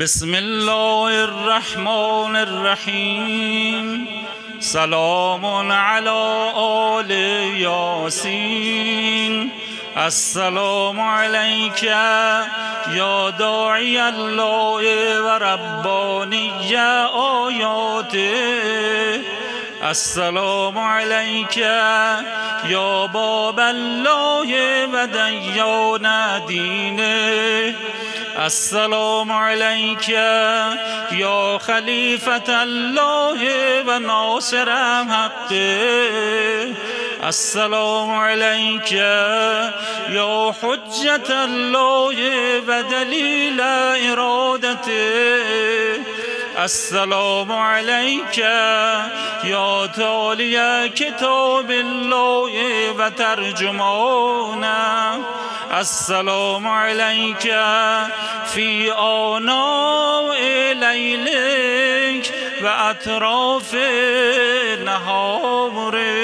بسم الله الرحمن الرحیم. سلام على آل یاسین. السلام عليك یا داعی الله و ربانی آیاته. السلام عليك یا باب الله و دیان دینه السلام عليك يا خليفة الله وناصر حقه السلام عليك يا حجة الله ودليل إرادته. السلام عليك يا تالي كتاب الله وترجمانه السلام عليك في آناء ليلك وأطراف نهارك.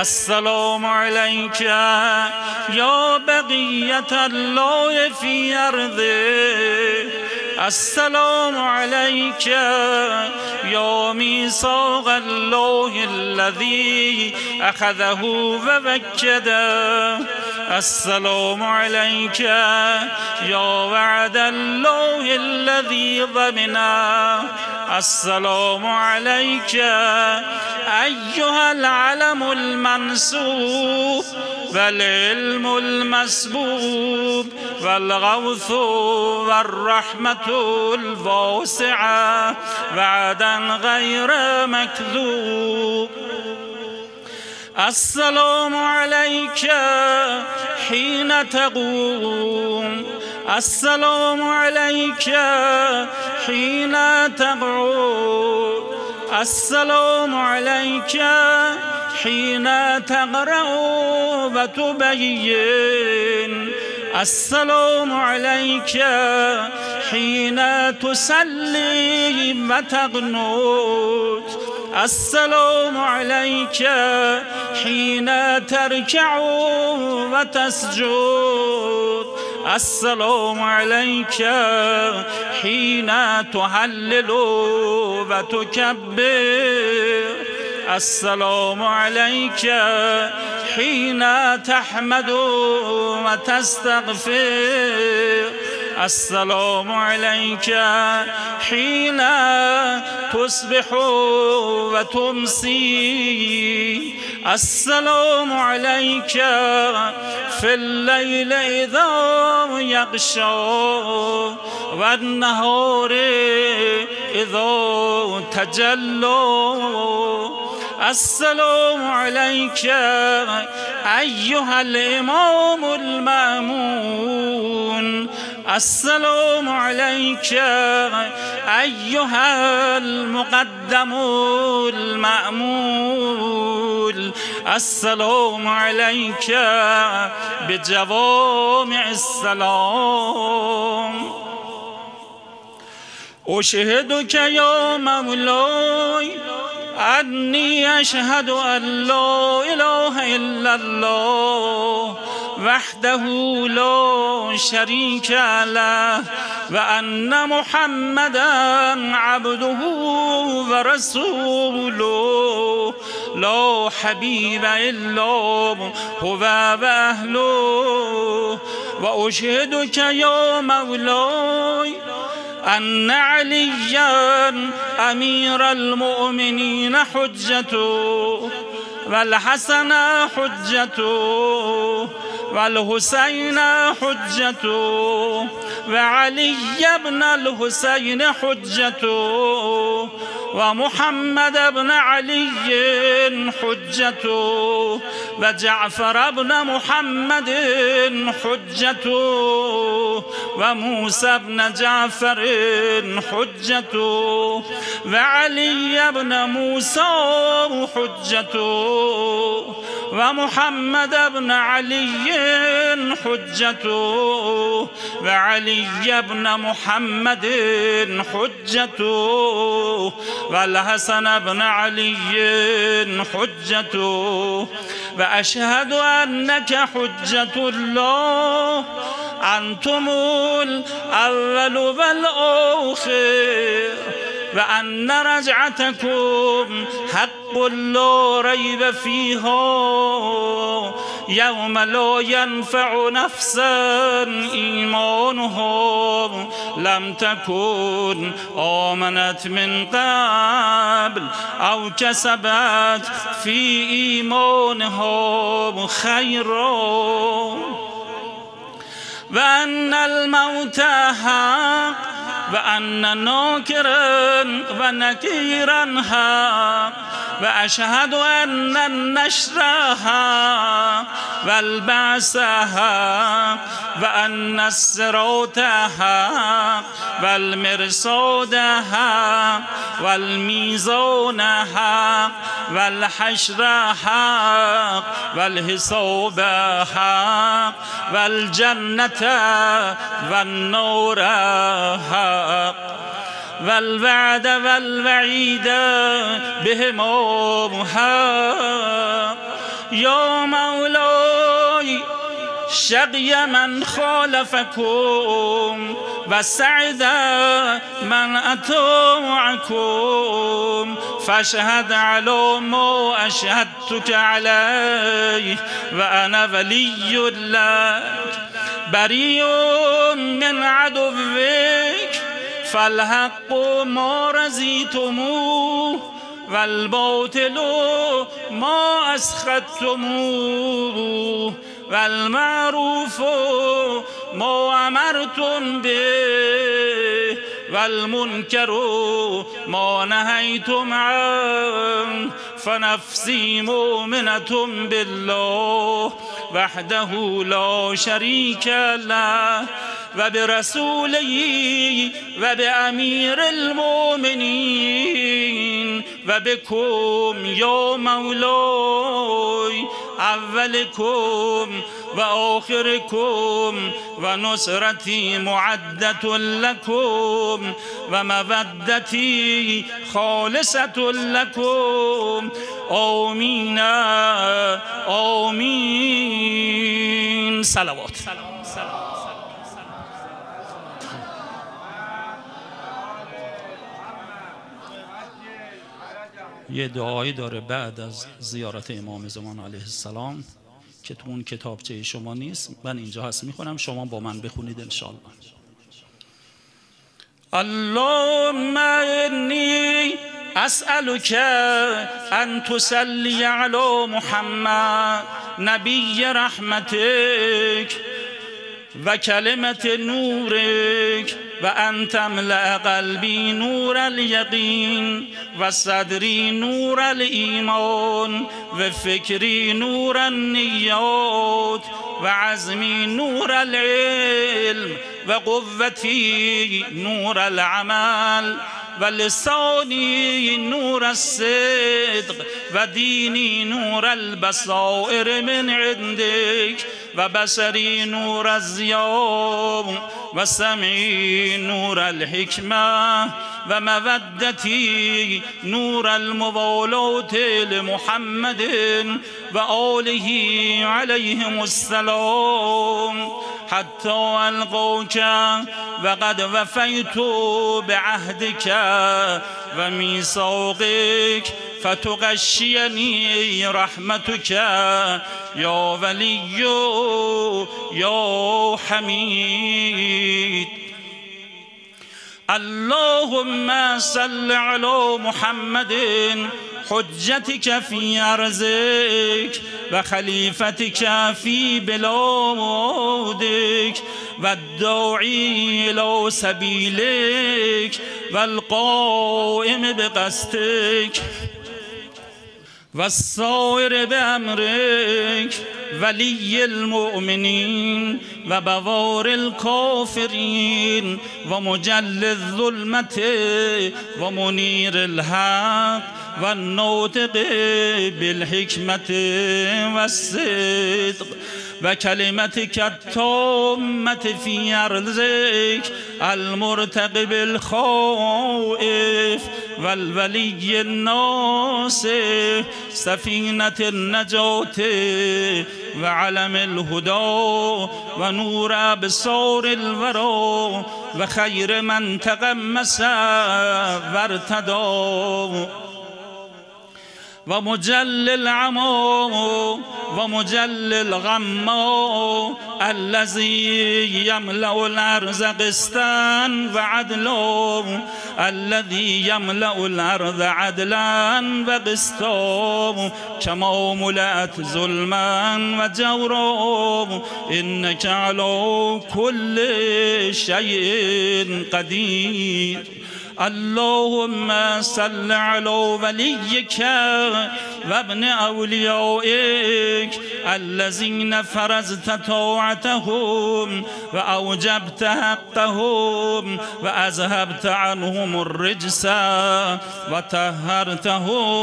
السلام عليك يا بقية الله في أرضه السلام عليك يا ميثاق الله الذي أخذه ووكده السلام عليك يا وعد الله الذي ضمنا السلام عليك أيها العلم المنسوب والعلم المسبوب والغوث والرحمة الواسعة وعدا غير مكذوب. السلام عليك حين تقوم. السلام عليك حين تقعد. السلام عليك حين تقرأ وتبين. السلام عليك حين تسلي وتقنوت السلام عليك حين تركع وتسجد. السلام عليك حين تهلل وتكبر. السلام عليك حين تحمد وتستغفر. السلام عليك حين تصبح وتمسي. السلام عليك في الليل إذا يغشى والنهار إذا تجلى. السلام عليك أيها الإمام المأمون. السلام عليك أيها المقدم المأمول. السلام عليك بجوامع السلام. أشهدك يا مولاي أني أشهد أن لا إله إلا الله. وحده لا شريك له وأن محمدا عبده ورسوله. لا حبيب إلا هو وأهله. وأشهدك يا مولاي أن عليا أمير المؤمنين حجته والحسن حجته. والحسين حجته وعلي بن الحسين حجته ومحمد بن علي حجته وجعفر بن محمد حجته وموسى بن جعفر حجته وعلي بن موسى حجته ومحمد بن علي حجته وعلي بن محمد حجته والحسن بن علي حجته. وأشهد أنك حجة الله أنتم الأول والآخر. وأن رجعتكم حق لا ريب فيها يوم لا ينفع نفسا إيمانها. لم تكن آمنت من قبل أو كسبت في إيمانها خيرا. وأن الموت حق و ان ناکرا و نکیرا هم. وأشهد أن النشر حق والبعث حق وأن السروت حق والمرصاد حق والميزان حق والحشر حق والحساب حق والجنة والنور حق والوعد والوعيد بهم حق يا مولاي شقي من خالفكم وسعد من أطوعكم فاشهد على ما أشهدتك عليه وأنا ولي لك. بريء من عدوك. فالحق ما رزیتمو و الباطل ما اسخط و المعروف ما امرتم به و المنکر ما نهیتم عن فنفسی مؤمنتم بالله وحده لا شریک له و به رسولی و به امیر المؤمنین و به کم یا مولای اول کم و آخر کم و نصرتی معدت لکم و مودتی خالصت لکم. آمین آمین. سلوات. یه دعایی داره بعد از زیارت امام زمان علیه السلام که تو اون کتابچه شما نیست. من اینجا هست می‌خونم شما با من بخونید انشالله اللهم انی اسألك ان تصلی علی محمد نبی رحمتک و کلمة نورک و ان تملأ قلبی نور الیقین و صدری نور الایمان و فکری نور النیات و عزمی نور العلم و قوتی نور العمل و لسانی نور الصدق و دینی نور البصائر من عندك و بصری نور الزیام و سمعی نور الحکمه و مودتی نور الموالات لمحمد و آله علیهم السلام. حتى القوك وقد وفيت بعهدك وميثاقك فتغشيني رحمتك. يا ولي يا حميد. اللهم صل على محمد حجتك في أرزك وخليفتك في بلادك والداعي إلى سبيلك والقائم بقصدك والصائر ولی المؤمنین و بوار الكافرین و مجل الظلمت و منیر الحق و ناطق بالحکمت و صدق و کلمت کتامت في ارزک المرتقب الخائف و الناس سفینت النجات و علم الهدا و نور ابصار الورا و خیر من تقمس ورتدا و مجل العما و مجل الغما الذي يملأ الارض قسطا و عدلا الذي يملأ الأرض عدلا وقسطا كما ملأت ظلما وجورا إنك على كل شيء قدير. اللهم صل على وليك وابن أوليائك الذين فرزت طاعتهم وأوجبت حقهم وأذهبت عنهم الرجس وطهرتهم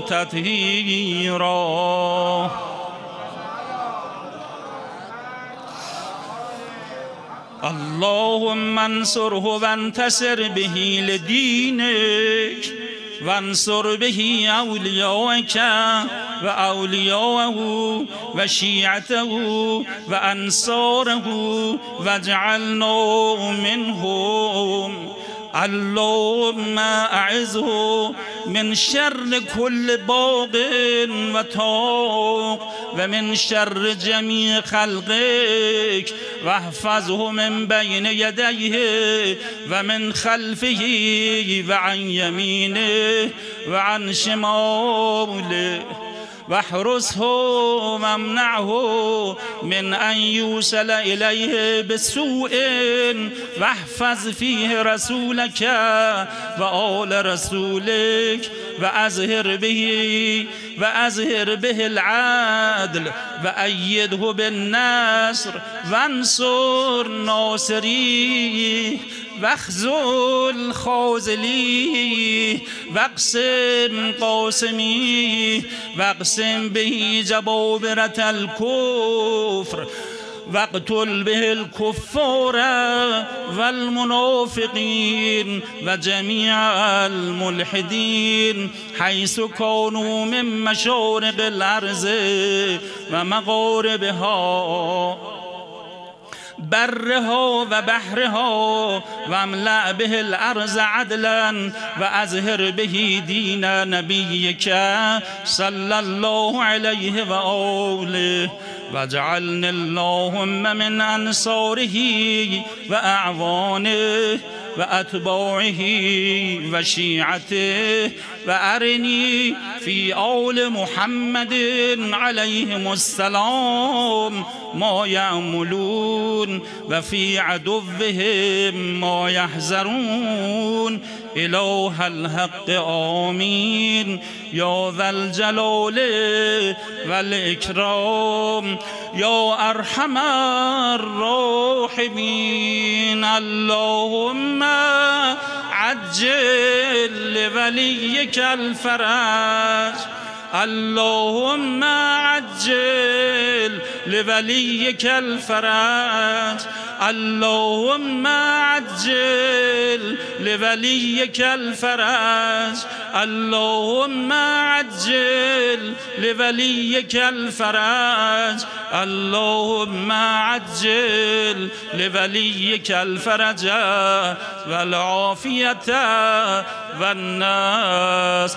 تطهيرا. اللهم انصره وانتصر به لدینک وانصر به اولیاءك و اولیاءه و شیعته و انصاره و جعلنا منهم. اللهم اعزه من شر کل باغ و تاق و من شر جمیع خلقک و احفظه من بین یدیه و من خلفه و عن یمینه و عن شماله. واحرسه وامنعه من أن يوصل إليه بسوء. واحفظ فيه رسولك وآل رسولك وأزهر به وأزهر به العدل وأيده بالنصر وانصر ناصريه واخزل خازلی واقسم قاسمی واقسم به جبابرة الكفر واقتل به الكفار والمنافقين وجميع الملحدين حيث كانوا من مشارق الأرض ومغاربها برها و بحرها و املع به الارض عدلا و ازهر به دین نبی که صلی الله علیه و آله واجعلنا اللهم من انصاره و اعوانه و اتباعه و شیعته و ارنی فی آل محمد علیه السلام ما يعملون وفي عدوهم ما يحذرون. إله الحق آمين. يا ذا الجلال والإكرام. يا أرحم الراحمين. اللهم عجل لوليك الفرج اللهم عجل لوليك الفرج اللهم عجل لوليك الفرج اللهم عجل لوليك الفرج اللهم عجل لوليك الفرج. والعافية والناس.